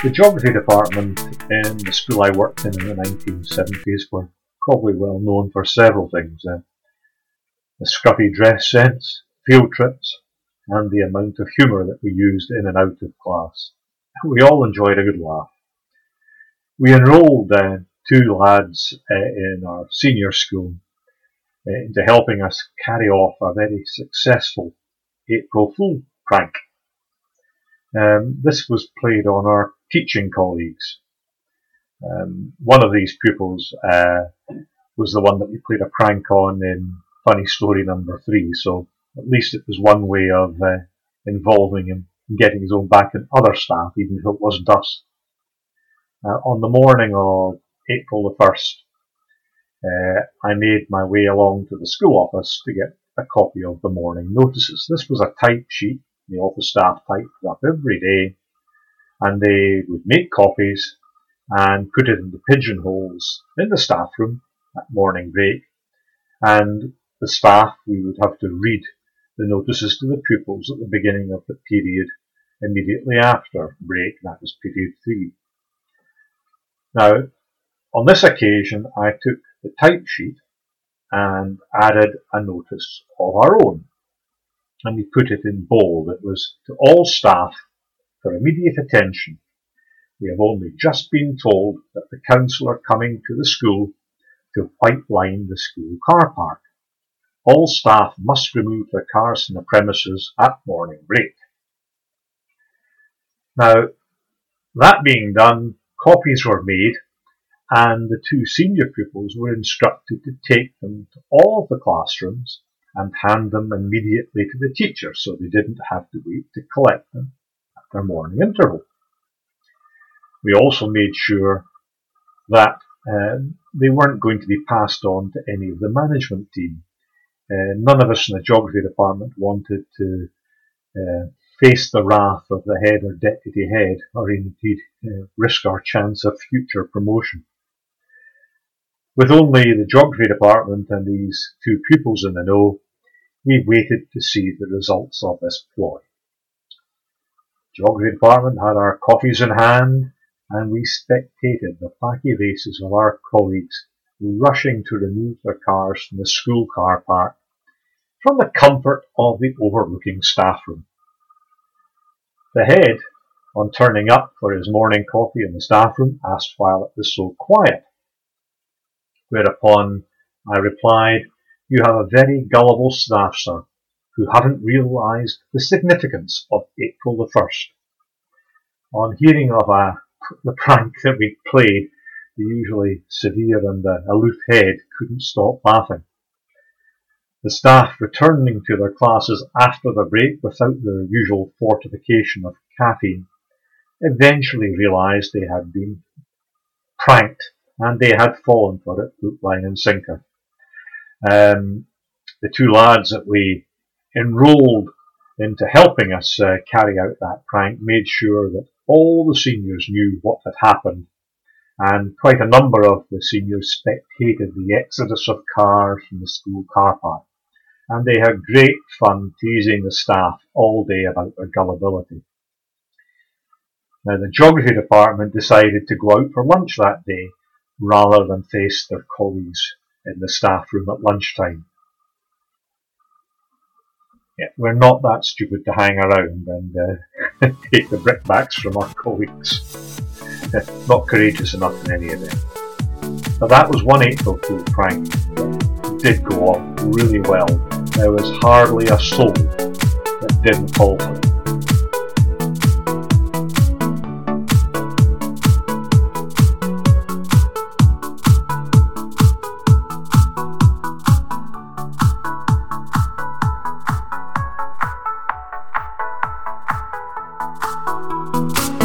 The geography department in the school I worked in in the 1970s were probably well known for several things. Uh, the scruffy dress sense, field trips, and the amount of humour that we used in and out of class. We all enjoyed a good laugh. We enrolled uh, two lads uh, in our senior school uh, into helping us carry off a very successful April Fool prank. Um, this was played on our teaching colleagues. Um, one of these pupils uh, was the one that we played a prank on in funny story number three, so at least it was one way of uh, involving him and getting his own back in other staff, even if it wasn't us. Uh, on the morning of April the 1st, uh, I made my way along to the school office to get a copy of the morning notices. This was a type sheet the office staff typed up every day, and they would make copies and put it in the pigeonholes in the staff room at morning break. And the staff, we would have to read the notices to the pupils at the beginning of the period immediately after break, that was period three. Now, on this occasion, I took the type sheet and added a notice of our own. And we put it in bold. It was to all staff for immediate attention. We have only just been told that the council are coming to the school to white line the school car park. All staff must remove their cars from the premises at morning break. Now, that being done, copies were made and the two senior pupils were instructed to take them to all of the classrooms and hand them immediately to the teacher so they didn't have to wait to collect them their morning interval. We also made sure that uh, they weren't going to be passed on to any of the management team. Uh, none of us in the geography department wanted to uh, face the wrath of the head or deputy head or indeed uh, risk our chance of future promotion. With only the geography department and these two pupils in the know, we waited to see the results of this ploy. Geography department had our coffees in hand, and we spectated the wacky races of our colleagues rushing to remove their cars from the school car park from the comfort of the overlooking staff room. The head, on turning up for his morning coffee in the staff room, asked why it was so quiet. Whereupon I replied, You have a very gullible staff, sir, who haven't realised the significance of April the 1st. On hearing of a, the prank that we played, the usually severe and uh, aloof head couldn't stop laughing. The staff returning to their classes after the break without their usual fortification of caffeine eventually realised they had been pranked and they had fallen for it, hook, line and sinker. Um, the two lads that we enrolled into helping us uh, carry out that prank made sure that all the seniors knew what had happened and quite a number of the seniors spectated the exodus of cars from the school car park and they had great fun teasing the staff all day about their gullibility. Now the geography department decided to go out for lunch that day rather than face their colleagues in the staff room at lunchtime. Yeah, we're not that stupid to hang around and uh, take the brickbats from our colleagues. not courageous enough in any event. But that was one April Fool prank that did go off really well. There was hardly a soul that didn't fall for it. you